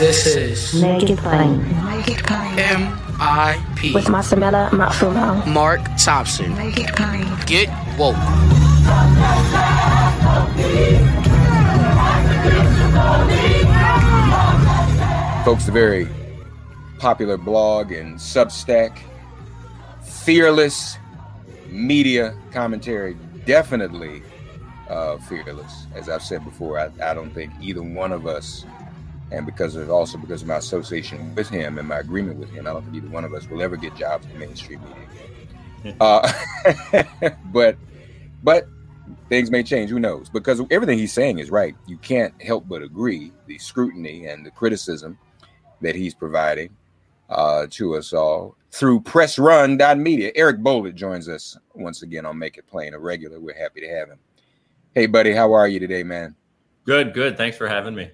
This is Make It Plain. Naked Plane. M.I.P. With Masamela Matfumo. Mark Thompson. Naked Plane. Get woke. Folks, a very popular blog and Substack. Fearless media commentary. Definitely uh, fearless. As I've said before, I, I don't think either one of us and because of also because of my association with him and my agreement with him, I don't think either one of us will ever get jobs in mainstream media again. uh, but but things may change. Who knows? Because everything he's saying is right. You can't help but agree. The scrutiny and the criticism that he's providing uh, to us all through pressrun.media. Eric Boehlert joins us once again on Make It Plain, a regular. We're happy to have him. Hey, buddy, how are you today, man? Good, good. Thanks for having me.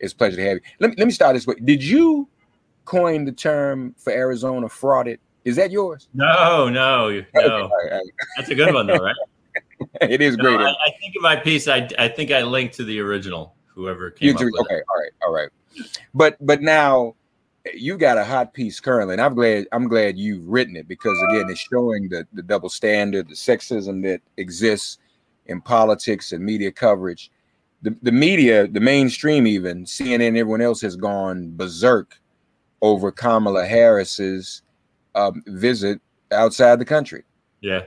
It's a pleasure to have you. Let me, let me start this way. Did you coin the term for Arizona Fraudit? Is that yours? No, no, no. That's a good one, though, right? it is no, great. I, I, think in my piece, I, I think I linked to the original. Whoever came up with okay, it. all right, all right. But but now you got a hot piece currently, and I'm glad I'm glad you've written it because again, it's showing the the double standard, the sexism that exists in politics and media coverage the, the media, the mainstream, even CNN, everyone else has gone berserk over Kamala Harris's um, visit outside the country. Yeah.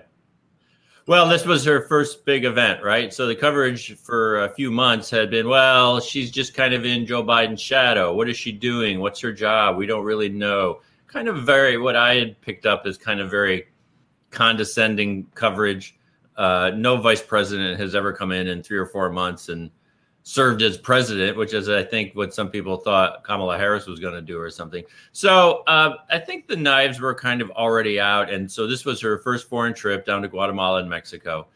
Well, this was her first big event, right? So the coverage for a few months had been, well, she's just kind of in Joe Biden's shadow. What is she doing? What's her job? We don't really know. Kind of very, what I had picked up is kind of very condescending coverage. Uh, no vice president has ever come in in three or four months and served as president, which is, I think, what some people thought Kamala Harris was going to do or something. So uh, I think the knives were kind of already out, and so this was her first foreign trip down to Guatemala and Mexico,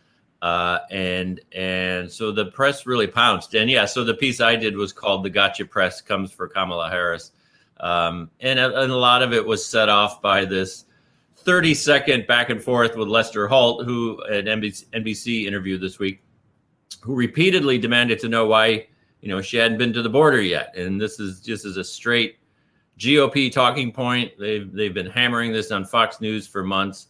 uh, and and so the press really pounced. And yeah, so the piece I did was called "The Gotcha Press Comes for Kamala Harris," um, and and a lot of it was set off by this. 30 second back and forth with Lester Holt, who an NBC, NBC interview this week, who repeatedly demanded to know why you know she hadn't been to the border yet. And this is just as a straight gop talking point. They've they've been hammering this on fox news for months.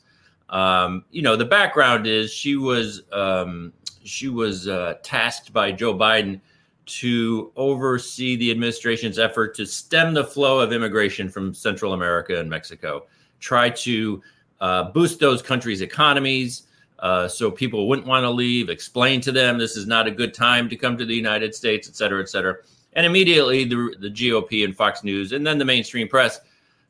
Um, you know the background is she was um, she was uh, tasked by joe biden to oversee the administration's effort to stem the flow of immigration from central america and mexico try to uh, boost those countries economies uh, so people wouldn't want to leave, explain to them this is not a good time to come to the United States, et cetera, et cetera. And immediately the, the GOP and Fox News and then the mainstream press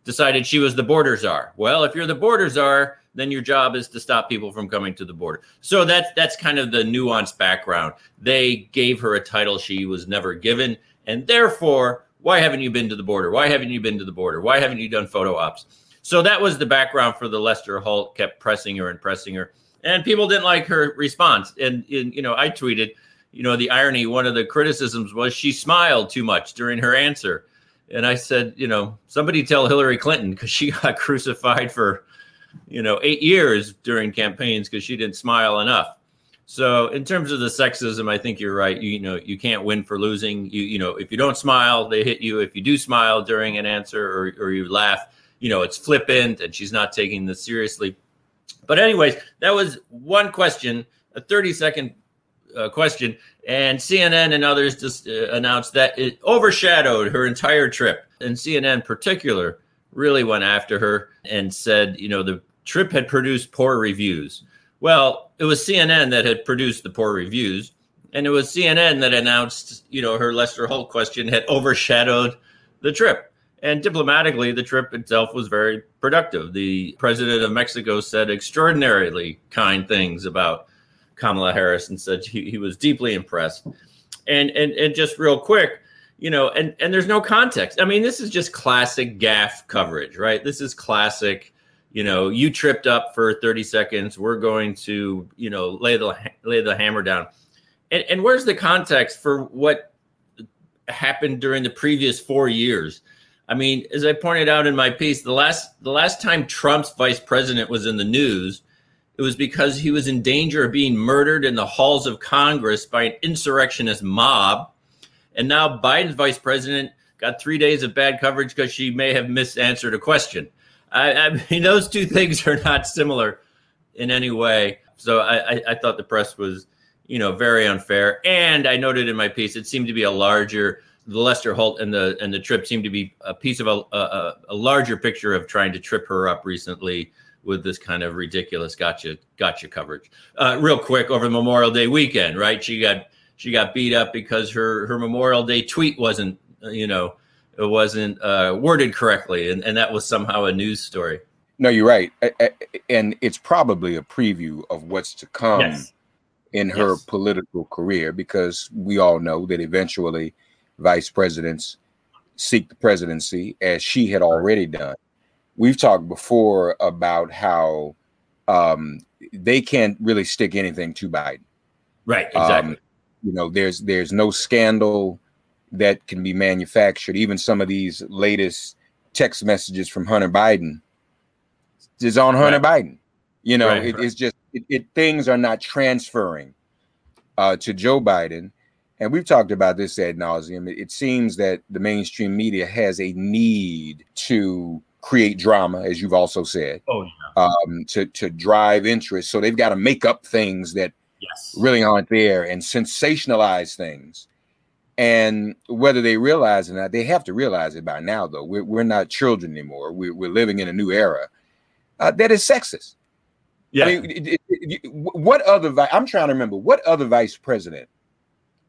decided she was the border czar. Well, if you're the border czar, then your job is to stop people from coming to the border. So that's that's kind of the nuanced background. They gave her a title she was never given, and therefore, why haven't you been to the border? Why haven't you been to the border? Why haven't you done photo ops? So that was the background for the Lester Holt kept pressing her and pressing her and people didn't like her response. And, and you know, I tweeted, you know, the irony. One of the criticisms was she smiled too much during her answer, and I said, you know, somebody tell Hillary Clinton because she got crucified for, you know, eight years during campaigns because she didn't smile enough. So in terms of the sexism, I think you're right. You, you, know, you can't win for losing. You you know, if you don't smile, they hit you. If you do smile during an answer or or you laugh, you know, it's flippant and she's not taking this seriously. But anyways, that was one question, a 30 second uh, question, and CNN and others just uh, announced that it overshadowed her entire trip. And CNN in particular really went after her and said, you know, the trip had produced poor reviews. Well, it was CNN that had produced the poor reviews, and it was CNN that announced, you know, her Lester Holt question had overshadowed the trip. And diplomatically, the trip itself was very productive. The president of Mexico said extraordinarily kind things about Kamala Harris and said he, he was deeply impressed. And, and and just real quick, you know, and and there's no context. I mean, this is just classic gaffe coverage, right? This is classic you know, you tripped up for 30 seconds. We're going to, you know, lay the lay the hammer down. And, and where's the context for what happened during the previous four years? I mean, as I pointed out in my piece, the last the last time Trump's vice president was in the news, it was because he was in danger of being murdered in the halls of Congress by an insurrectionist mob. And now Biden's vice president got three days of bad coverage because she may have misanswered a question. I, I mean, those two things are not similar in any way. So I, I, I thought the press was, you know, very unfair. And I noted in my piece, it seemed to be a larger the Lester Holt and the and the trip seemed to be a piece of a, a, a, larger picture of trying to trip her up recently with this kind of ridiculous gotcha gotcha coverage. Uh, real quick over the Memorial Day weekend, right? She got she got beat up because her her Memorial Day tweet wasn't you know it wasn't uh, worded correctly, and, and that was somehow a news story. No, you're right, and it's probably a preview of what's to come yes. in her yes. political career because we all know that eventually vice presidents seek the presidency, as she had already done. We've talked before about how um, they can't really stick anything to Biden. Right. Exactly. Um, you know, there's there's no scandal that can be manufactured. Even some of these latest text messages from Hunter Biden is on Hunter right. Biden. You know, right, it, right. it's just it, it, things are not transferring uh, to Joe Biden. And we've talked about this ad nauseum. It, seems that the mainstream media has a need to create drama, as you've also said. Oh, yeah. Um, to to drive interest. So they've got to make up things that yes. really aren't there and sensationalize things and whether they realize it or not, they have to realize it by now, though. We're, we're not children anymore. We're, we're living in a new era uh, that is sexist. Yeah. I mean, it, it, it, what other, vi- I'm trying to remember, what other vice president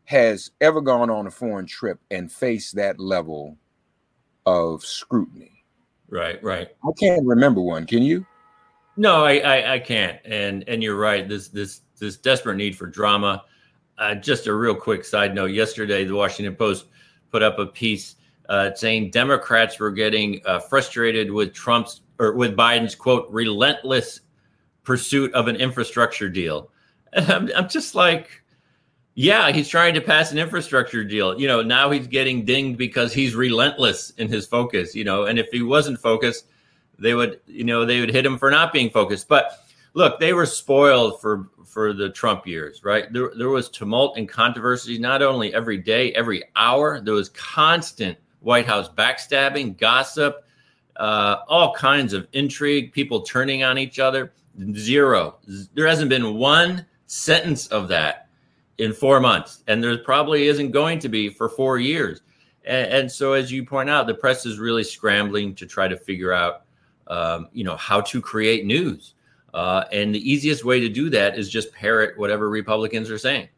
has ever gone on a foreign trip and faced that level of scrutiny? Right, right. I can't remember one. Can you? No, I, I, I can't. And and you're right. This this this desperate need for drama uh, just a real quick side note. Yesterday, the Washington Post put up a piece uh, saying Democrats were getting uh, frustrated with Trump's or with Biden's quote relentless pursuit of an infrastructure deal. And I'm, I'm just like, yeah, he's trying to pass an infrastructure deal. You know, now he's getting dinged because he's relentless in his focus. You know, and if he wasn't focused, they would, you know, they would hit him for not being focused. But look, they were spoiled for for the Trump years, right? There, there was tumult and controversy not only every day, every hour. There was constant White House backstabbing, gossip, uh, all kinds of intrigue, people turning on each other. Zero. There hasn't been one sentence of that in four months, and there probably isn't going to be for four years. And, and so, as you point out, the press is really scrambling to try to figure out, um, you know, how to create news. Uh, and the easiest way to do that is just parrot whatever Republicans are saying.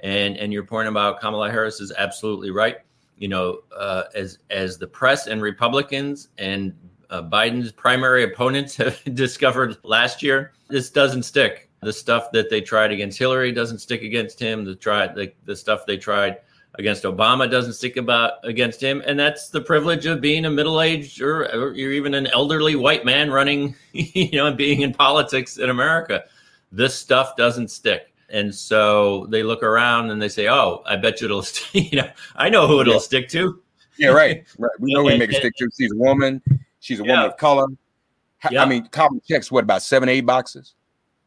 And and your point about Kamala Harris is absolutely right. You know, uh, as as the press and Republicans and uh, Biden's primary opponents have discovered last year, this doesn't stick. The stuff that they tried against Hillary doesn't stick against him. The try the, the stuff they tried against Obama doesn't stick about against him, and that's the privilege of being a middle-aged or, or you're even an elderly white man running, you know, and being in politics in America. this stuff doesn't stick. And so they look around and they say, "Oh, I bet you it'll." St-. you know, I know who it'll yeah. stick to. Yeah, right. Right. We know we make a stick to. She's a woman. She's a yeah. woman of color. Yeah. I mean, Kamala checks what about seven, eight boxes?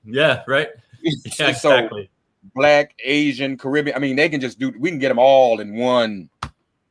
Yeah, right. Yeah, exactly. So black, Asian, Caribbean. I mean, they can just do. We can get them all in one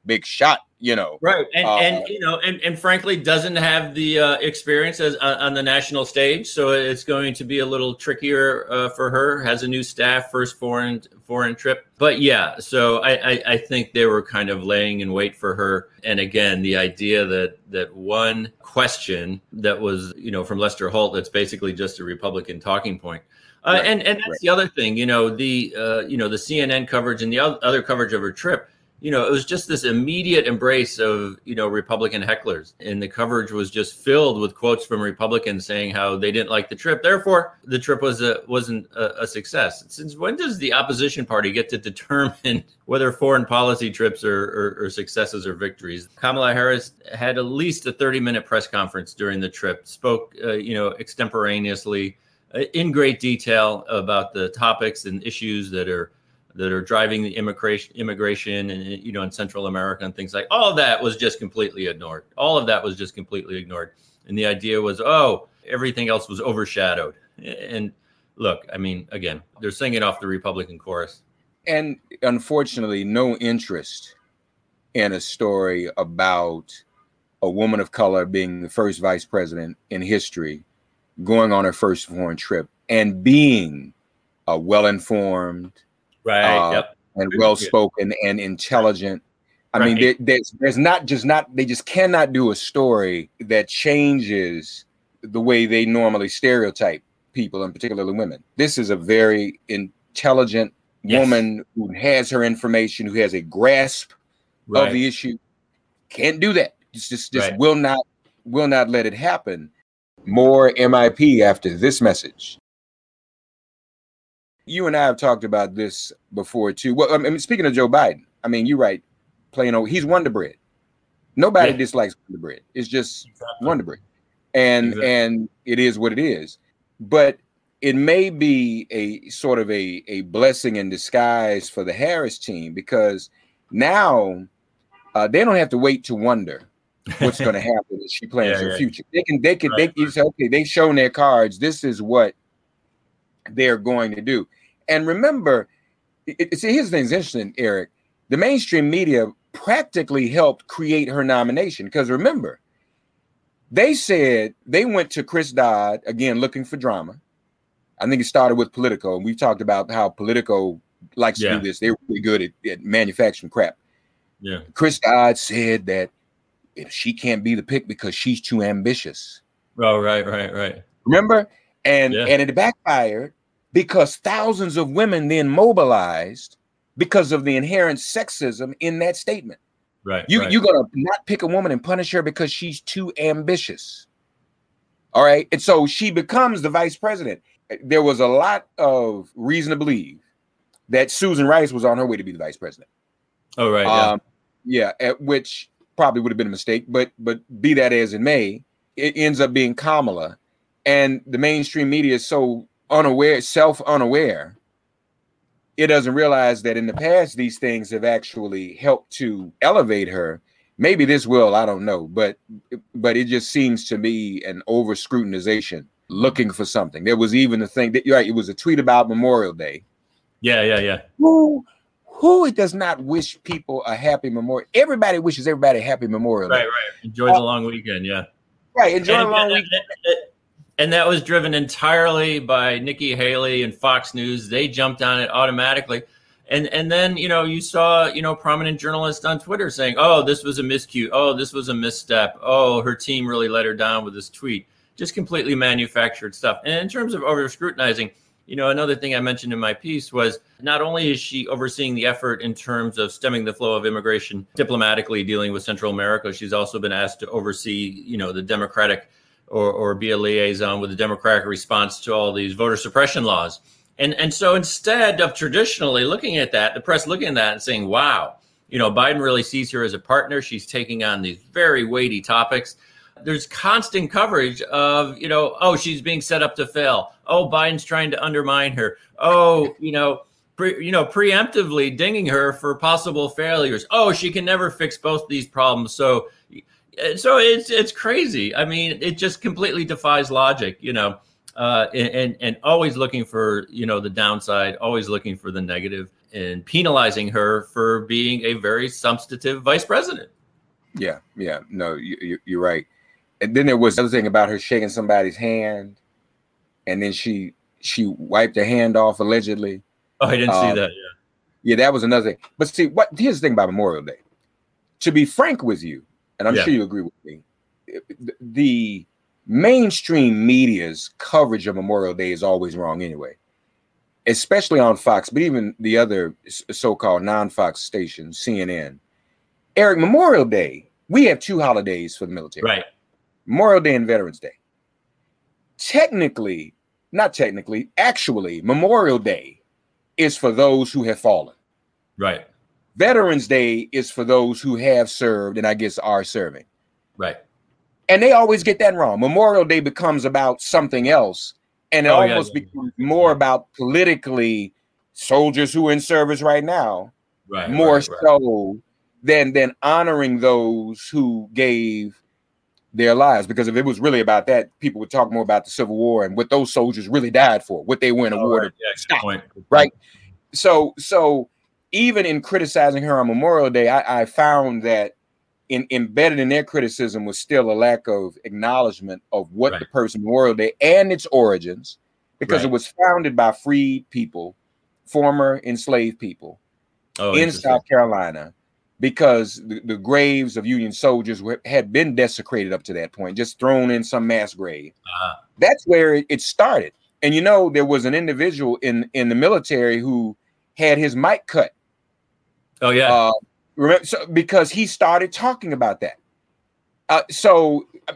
big shot you know right. And, uh, and you know and, and frankly doesn't have the uh, experience as uh, on the national stage. So it's going to be a little trickier uh, for her. Has a new staff first foreign foreign trip. But yeah so I, I, I think they were kind of laying in wait for her. And again the idea that that one question that was you know from lester holt that's basically just a republican talking point. Uh, right. and and that's right. the other thing you know the uh, you know the cnn coverage and the other coverage of her trip you know, it was just this immediate embrace of, you know, Republican hecklers. And the coverage was just filled with quotes from Republicans saying how they didn't like the trip. Therefore, the trip was a, wasn't a, a success. Since when does the opposition party get to determine whether foreign policy trips are, are, are successes or victories? Kamala Harris had at least a 30 minute press conference during the trip, spoke, uh, you know, extemporaneously uh, in great detail about the topics and issues that are that are driving the immigration immigration and you know in Central America and things like all of that was just completely ignored. All of that was just completely ignored. And the idea was, oh, everything else was overshadowed. And look, I mean, again, they're singing off the Republican chorus. And unfortunately, no interest in a story about a woman of color being the first vice president in history, going on her first foreign trip, and being a well informed, right? Uh, yep. And well spoken and intelligent. I right. mean, there, there's there's not just not they just cannot do a story that changes the way they normally stereotype people and particularly women. This is a very intelligent yes. woman who has her information, who has a grasp right. of the issue. Can't do that. Just just, just right. will not will not let it happen. More MIP after this message. You and I have talked about this before too. Well, I mean, speaking of Joe Biden, I mean, you're right. Playing over, he's Wonder Bread. Nobody yeah. dislikes Wonder Bread. It's just exactly. Wonder Bread, and exactly. and it is what it is. But it may be a sort of a a blessing in disguise for the Harris team because now uh, they don't have to wait to wonder what's going to happen as she plans yeah, her yeah. future. They can they can right. they can say, okay, they've shown their cards. This is what they're going to do. And remember, it, see, here's the thing interesting, Eric. The mainstream media practically helped create her nomination because remember, they said they went to Chris Dodd again looking for drama. I think it started with Politico, and we talked about how Politico likes yeah. to do this. They're really good at, at manufacturing crap. Yeah. Chris Dodd said that if she can't be the pick because she's too ambitious. Oh, right, right, right. Remember? And yeah. and it backfired because thousands of women then mobilized because of the inherent sexism in that statement. Right. You right. you're gonna not pick a woman and punish her because she's too ambitious. All right. And so she becomes the vice president. There was a lot of reason to believe that Susan Rice was on her way to be the vice president. Oh, right. Um, yeah. yeah, which probably would have been a mistake, but but be that as it may, it ends up being Kamala and the mainstream media is so unaware, self unaware, it doesn't realize that in the past these things have actually helped to elevate her. Maybe this will, I don't know, but but it just seems to me an over scrutinization, looking for something. There was even a thing that right, it was a tweet about Memorial Day. Yeah, yeah, yeah. Who who does not wish people a happy memorial? Everybody wishes everybody a happy Memorial Day. Right, right. Enjoy uh, the long weekend. Yeah. Right. Enjoy and, the long weekend and that was driven entirely by Nikki Haley and Fox News. They jumped on it automatically. And and then, you know, you saw, you know, prominent journalists on Twitter saying, "Oh, this was a miscue. Oh, this was a misstep. Oh, her team really let her down with this tweet." Just completely manufactured stuff. And in terms of over scrutinizing, you know, another thing I mentioned in my piece was not only is she overseeing the effort in terms of stemming the flow of immigration diplomatically dealing with Central America, she's also been asked to oversee, you know, the democratic or, or be a liaison with the Democratic response to all these voter suppression laws. And, and so instead of traditionally looking at that, the press looking at that and saying, wow, you know, Biden really sees her as a partner. She's taking on these very weighty topics. there's constant coverage of, you know, oh, she's being set up to fail. Oh, Biden's trying to undermine her. Oh, you know, pre, you know, preemptively dinging her for possible failures. Oh, she can never fix both these problems. So, so it's it's crazy. I mean, it just completely defies logic, you know. Uh, and and always looking for you know the downside, always looking for the negative, and penalizing her for being a very substantive vice president. Yeah, yeah, no, you, you, are right. And then there was the other thing about her shaking somebody's hand, and then she she wiped her hand off allegedly. Oh, I didn't um, see that. Yeah, yeah, that was another thing. But see, what here's the thing about Memorial Day. To be frank with you, and I'm yeah. sure you agree with me, the mainstream media's coverage of Memorial Day is always wrong anyway, especially on Fox, but even the other so-called non-Fox stations, CNN Eric, Memorial Day, we have two holidays for the military. Right. Memorial Day and Veterans Day. Technically, not technically, actually, Memorial Day is for those who have fallen. Right. Veterans Day is for those who have served and I guess are serving. Right. And they always get that wrong. Memorial Day becomes about something else and it oh, almost yeah, yeah. becomes more about politically soldiers who are in service right now. Right. More right, so than than honoring those who gave their lives. Because if it was really about that, people would talk more about the Civil War and what those soldiers really died for, what they win awarded. Right. Yeah, stop, right? So so even in criticizing her on Memorial Day, I, I found that in, embedded in their criticism was still a lack of acknowledgement of what right. the person Memorial Day and its origins, because right. it was founded by freed people, former enslaved people oh, in South Carolina because the, the, graves of Union soldiers were, had been desecrated up to that point, just thrown in some mass grave. Uh-huh. That's where it, it, started. And you know, there was an individual in in the military who had his mic cut. Oh yeah, uh, remember? So, because he started talking about that. Uh, so uh,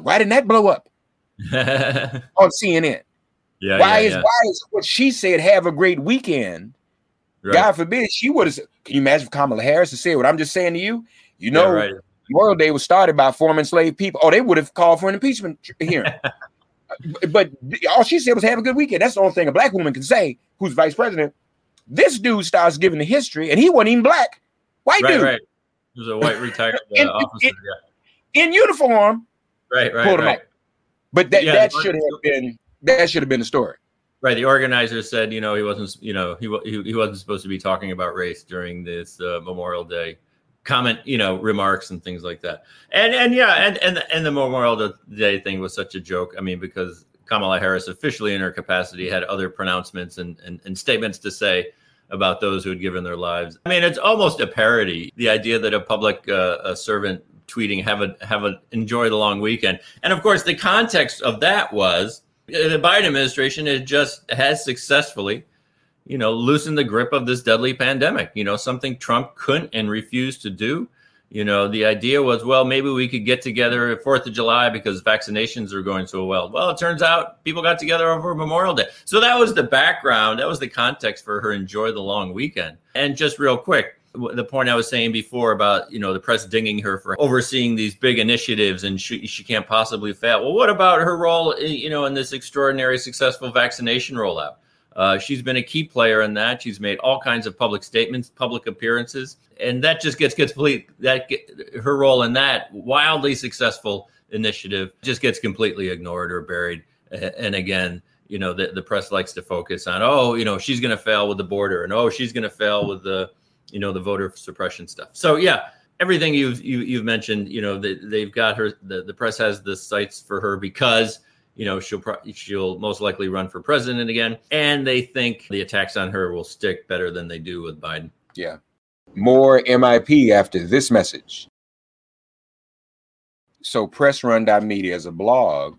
why didn't that blow up on CNN? Yeah, why yeah, is yeah. why is what she said? Have a great weekend Right. God forbid she would have. Said can you imagine if Kamala Harris had said what I'm just saying to you? You know, yeah, right. Memorial Day was started by former enslaved people. Oh, they would have called for an impeachment hearing. but all she said was have a good weekend. That's the only thing a black woman can say who's vice president. This dude starts giving the history, and he wasn't even black. White right, dude. Right. He was a white retired uh, in, officer. In, yeah. in, uniform. Right, right, right. But that, yeah, that should have been that should have been the story. Right. The organizer said, you know, he wasn't, you know, he he, he wasn't supposed to be talking about race during this uh, Memorial Day comment, you know, remarks and things like that. And and yeah, and and and the Memorial Day thing was such a joke. I mean, because Kamala Harris, officially in her capacity, had other pronouncements and and, and statements to say about those who had given their lives. I mean, it's almost a parody. The idea that a public uh, a servant tweeting have a have a enjoy the long weekend, and of course, the context of that was the Biden administration has just has successfully, you know, loosened the grip of this deadly pandemic. You know, something Trump couldn't and refused to do. You know, the idea was, well, maybe we could get together at Fourth of July because vaccinations are going so well. Well, it turns out people got together over Memorial Day. So that was the background. That was the context for her enjoy the long weekend. And just real quick, the point I was saying before about you know the press dinging her for overseeing these big initiatives and she, she can't possibly fail. Well, what about her role eh, you know in this extraordinary successful vaccination rollout? Uh, she's been a key player in that. She's made all kinds of public statements, public appearances, and that just gets complete. That get, her role in that wildly successful initiative just gets completely ignored or buried. And again, you know the, the press likes to focus on oh you know she's going to fail with the border and oh she's going to fail with the you know the voter suppression stuff. So yeah, everything you've you, have you have mentioned, you know, they, they've got her. The, the press has the sights for her because you know she'll pro- she'll most likely run for president again, and they think the attacks on her will stick better than they do with Biden. Yeah, more MIP after this message. So press run as a blog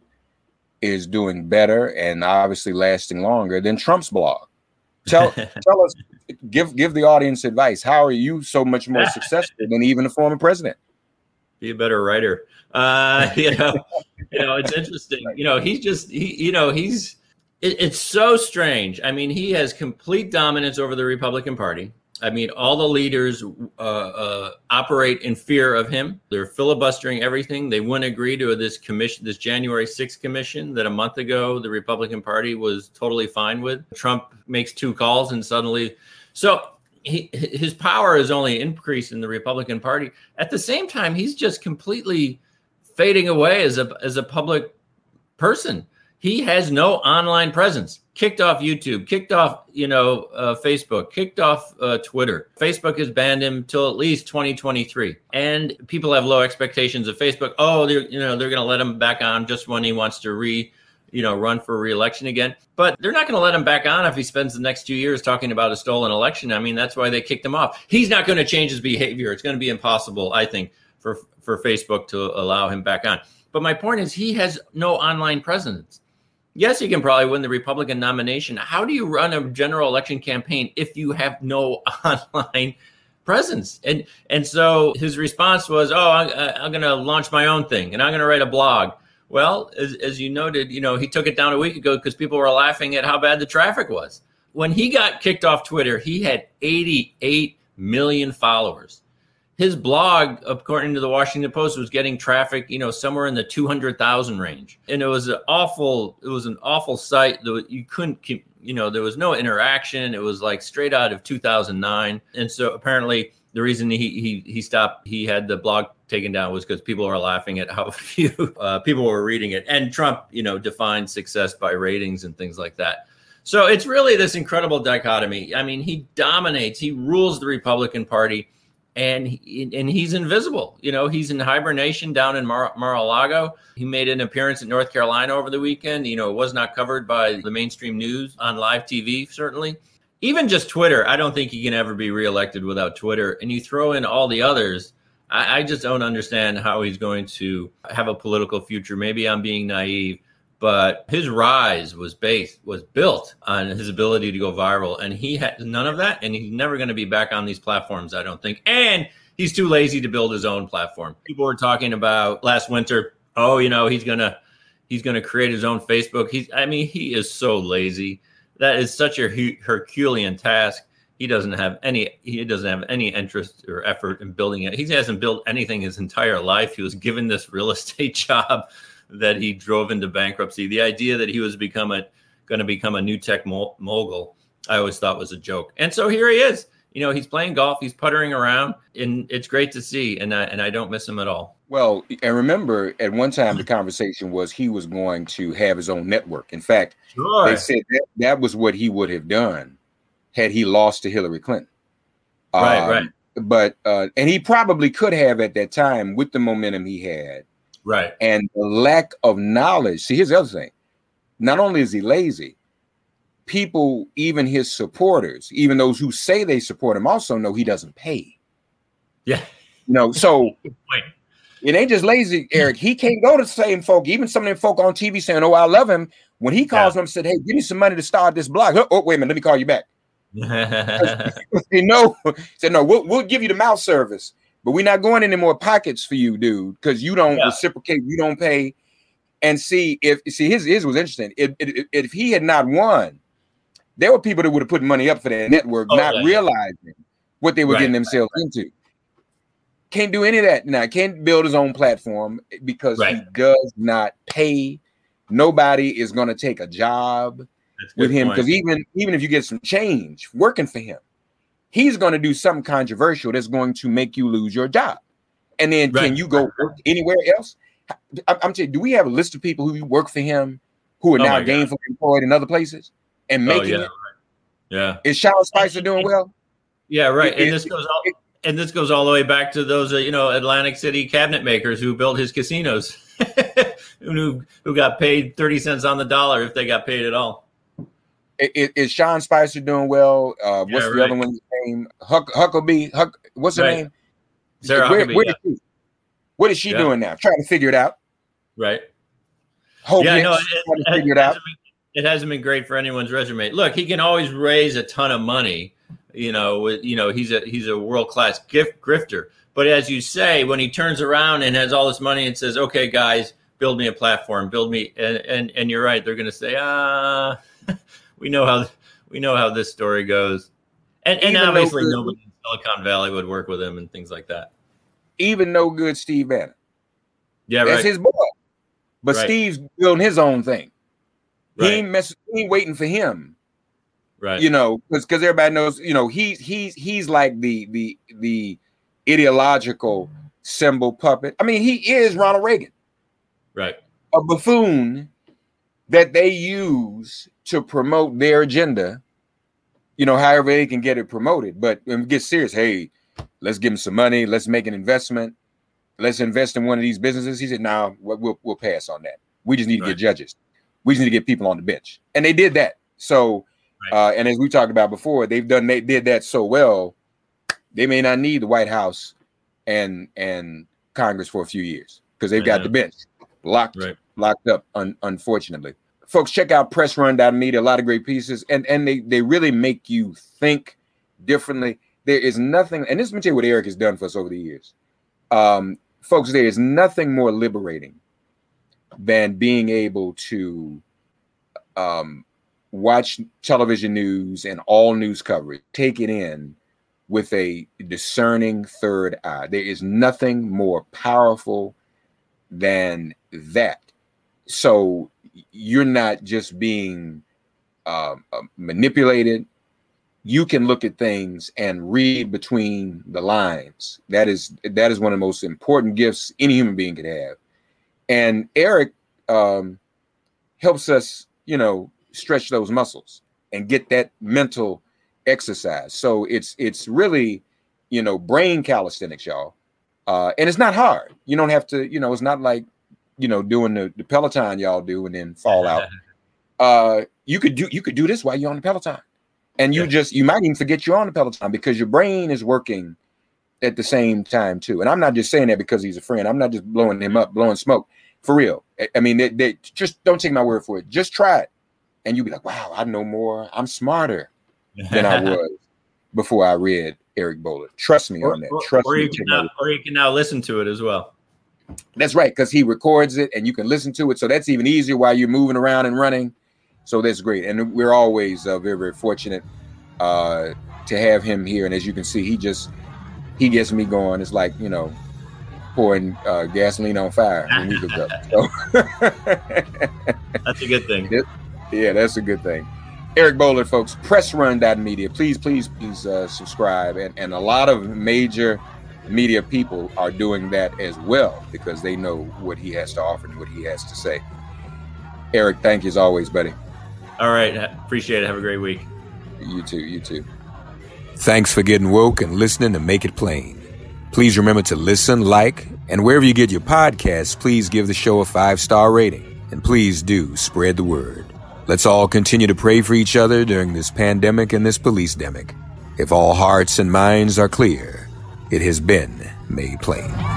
is doing better and obviously lasting longer than Trump's blog. Tell tell us give give the audience advice. How are you so much more successful than even a former president? Be a better writer. Uh, you know, you know, it's interesting. You know, he's just he, you know, he's it, it's so strange. I mean, he has complete dominance over the Republican Party. I mean, all the leaders uh, uh, operate in fear of him. They're filibustering everything. They wouldn't agree to this commission, this January 6th commission that a month ago the Republican Party was totally fine with. Trump makes two calls and suddenly, so he, his power is only increased in the Republican Party. At the same time, he's just completely fading away as a as a public person. He has no online presence. Kicked off YouTube, kicked off, you know, uh, Facebook, kicked off uh, Twitter. Facebook has banned him till at least 2023. And people have low expectations of Facebook. Oh, they're, you know, they're going to let him back on just when he wants to re, you know, run for reelection again. But they're not going to let him back on if he spends the next two years talking about a stolen election. I mean, that's why they kicked him off. He's not going to change his behavior. It's going to be impossible, I think, for for Facebook to allow him back on. But my point is, he has no online presence yes, he can probably win the Republican nomination. How do you run a general election campaign if you have no online presence? And and so his response was, "Oh, I, am going to launch my own thing, and I'm going to write a blog." Well, as, as you noted, you know, he took it down a week ago because people were laughing at how bad the traffic was. When he got kicked off Twitter, he had 88 million followers his blog, according to the Washington Post, was getting traffic, you know, somewhere in the two hundred thousand range, and it was an awful, it was an awful site that you couldn't keep, you know, there was no interaction. It was like straight out of two thousand nine, and so apparently the reason he he he stopped, he had the blog taken down was because people are laughing at how few uh, people were reading it, and Trump, you know, defined success by ratings and things like that. So it's really this incredible dichotomy. I mean, he dominates, he rules the Republican Party and and he's invisible. You know, he's in hibernation down in Mar- Mar-a-Lago. He made an appearance in North Carolina over the weekend. You know, it was not covered by the mainstream news on live TV, certainly. Even just Twitter, I don't think he can ever be reelected without Twitter. And you throw in all the others, I, I just don't understand how he's going to have a political future. Maybe I'm being naive, but his rise was based was built on his ability to go viral. And he had none of that and he's never going to be back on these platforms i don't think. And he's too lazy to build his own platform. People were talking about last winter oh you know he's going to he's going to create his own facebook. He's i mean he is so lazy. That is such a herculean task. He doesn't have any he doesn't have any interest or effort in building it. He hasn't built anything his entire life. He was given this real estate job that he drove into bankruptcy. The idea that he was become a going to become a new tech mogul, I always thought was a joke. And so here he is. You know, he's playing golf, he's puttering around, and it's great to see. And I, and I don't miss him at all. Well, and remember, at one time the conversation was he was going to have his own network. In fact, sure. they said that, that was what he would have done had he lost to Hillary Clinton. Right, um, right. But uh, and he probably could have at that time with the momentum he had Right. And the lack of knowledge. See, here's the other thing. Not only is he lazy, people, even his supporters, even those who say they support him, also know he doesn't pay. Yeah. You know, so it ain't just lazy, Eric. He can't go to the same folk, even some of them folk on TV saying, Oh, I love him. When he calls yeah. them said, Hey, give me some money to start this blog. Oh, oh wait a minute, let me call you back. you know, said, No, we'll, we'll give you the mouth service but we're not going any more pockets for you, dude, because you don't yeah. reciprocate, you don't pay. And see if see his his was interesting. If, if, if he had not won, there were people that would have put money up for that network, oh, not yeah. realizing what they were right, getting themselves right, right. into. Can't do any of that now. Can't build his own platform eh, because he does not pay. Nobody is going to take a job with him because even even if you get some change working for him, he's going to do something controversial that's going to make you lose your job. And then right. can you go work anywhere else? I'm, I'm saying, do we have a list of people who work for him who are oh now gainfully employed in other places and oh, making oh, yeah, it? Yeah. Is Sean Spicer doing well? Yeah, right. And this goes all and this goes all the way back to those uh, you know Atlantic City cabinet makers who built his casinos, who who got paid thirty cents on the dollar if they got paid at all. Is, Sean Spicer doing well? Uh, what's yeah, the other one's name? Huck, Huckabee. Huck, what's her right. name? Sarah where, Huckabee, where, yeah. is she, what is she yeah. doing now? Trying to figure it out. Right. Hope yeah, no, it, to figure it, it out. Been, it hasn't been great for anyone's resume. Look, he can always raise a ton of money. You know, you know, he's a he's a world class gift grifter. But as you say, when he turns around and has all this money and says, "Okay, guys, build me a platform, build me," and and, and you're right, they're going to say, "Ah." we know how we know how this story goes. And, and obviously, though- nobody in Silicon Valley would work with him and things like that. even no good Steve Bannon. Yeah, That's right. his boy. But Right. Steve's doing his own thing. He ain't mess, he ain't waiting for him. right. You know, because everybody knows, you know, he's he's he's like the the the ideological symbol puppet. I mean, he is Ronald Reagan, right. a buffoon that they use to promote their agenda. You know, however they can get it promoted. But when we get serious, hey, let's give him some money. Let's make an investment. Let's invest in one of these businesses. He said, "No, we'll, we'll we'll pass on that. We just need to get judges. We just need to get people on the bench." And they did that. So, uh, and as we talked about before, they've done they did that so well. They may not need the White House and and Congress for a few years because they've got the bench locked Right. locked up. Un, unfortunately, folks, check out Press Run Media. A lot of great pieces, and and they they really make you think differently. There is nothing, and this is material what Eric has done for us over the years. Um, folks, there is nothing more liberating than being able to um, watch television news and all news coverage, take it in with a discerning third eye. There is nothing more powerful than that. So you're not just being uh, manipulated. You can look at things and read between the lines. That is that is one of the most important gifts any human being could have. And Eric um, helps us, you know, stretch those muscles and get that mental exercise. So it's it's really, you know, brain calisthenics, y'all. Uh, and it's not hard. You don't have to, you know, it's not like, you know, doing the, the Peloton y'all do and then fall out. Uh, you could do you could do this while you're on the Peloton. And you Yeah. just you might even forget you're on the Peloton because your brain is working at the same time too. And I'm not just saying that because he's a friend. I'm not just blowing him up, blowing smoke for real. I- I mean, they, they just don't take my word for it. Just try it, and you'll be like, "Wow, I know more. I'm smarter than I was before I read Eric Boehlert." Trust me or, on that. Trust or me. you can now, or you can now listen to it as well. That's right, because he records it, and you can listen to it. So that's even easier while you're moving around and running. So that's great, and we're always uh, very, very fortunate uh, to have him here. And as you can see, he just he gets me going. It's like you know pouring uh, gasoline on fire when we hook up. So That's a good thing. yeah, that's a good thing. Eric Boehlert, folks, pressrun.media. Please, please, please uh, subscribe. And, and a lot of major media people are doing that as well because they know what he has to offer and what he has to say. Eric, thank you as always, buddy. All right. Appreciate it. Have a great week. You too, you too. Thanks for getting woke and listening to Make It Plain. Please remember to listen, like, and wherever you get your podcasts, please give the show a five star rating. And please do spread the word. Let's all continue to pray for each other during this pandemic and this police demic. If all hearts and minds are clear, it has been made plain.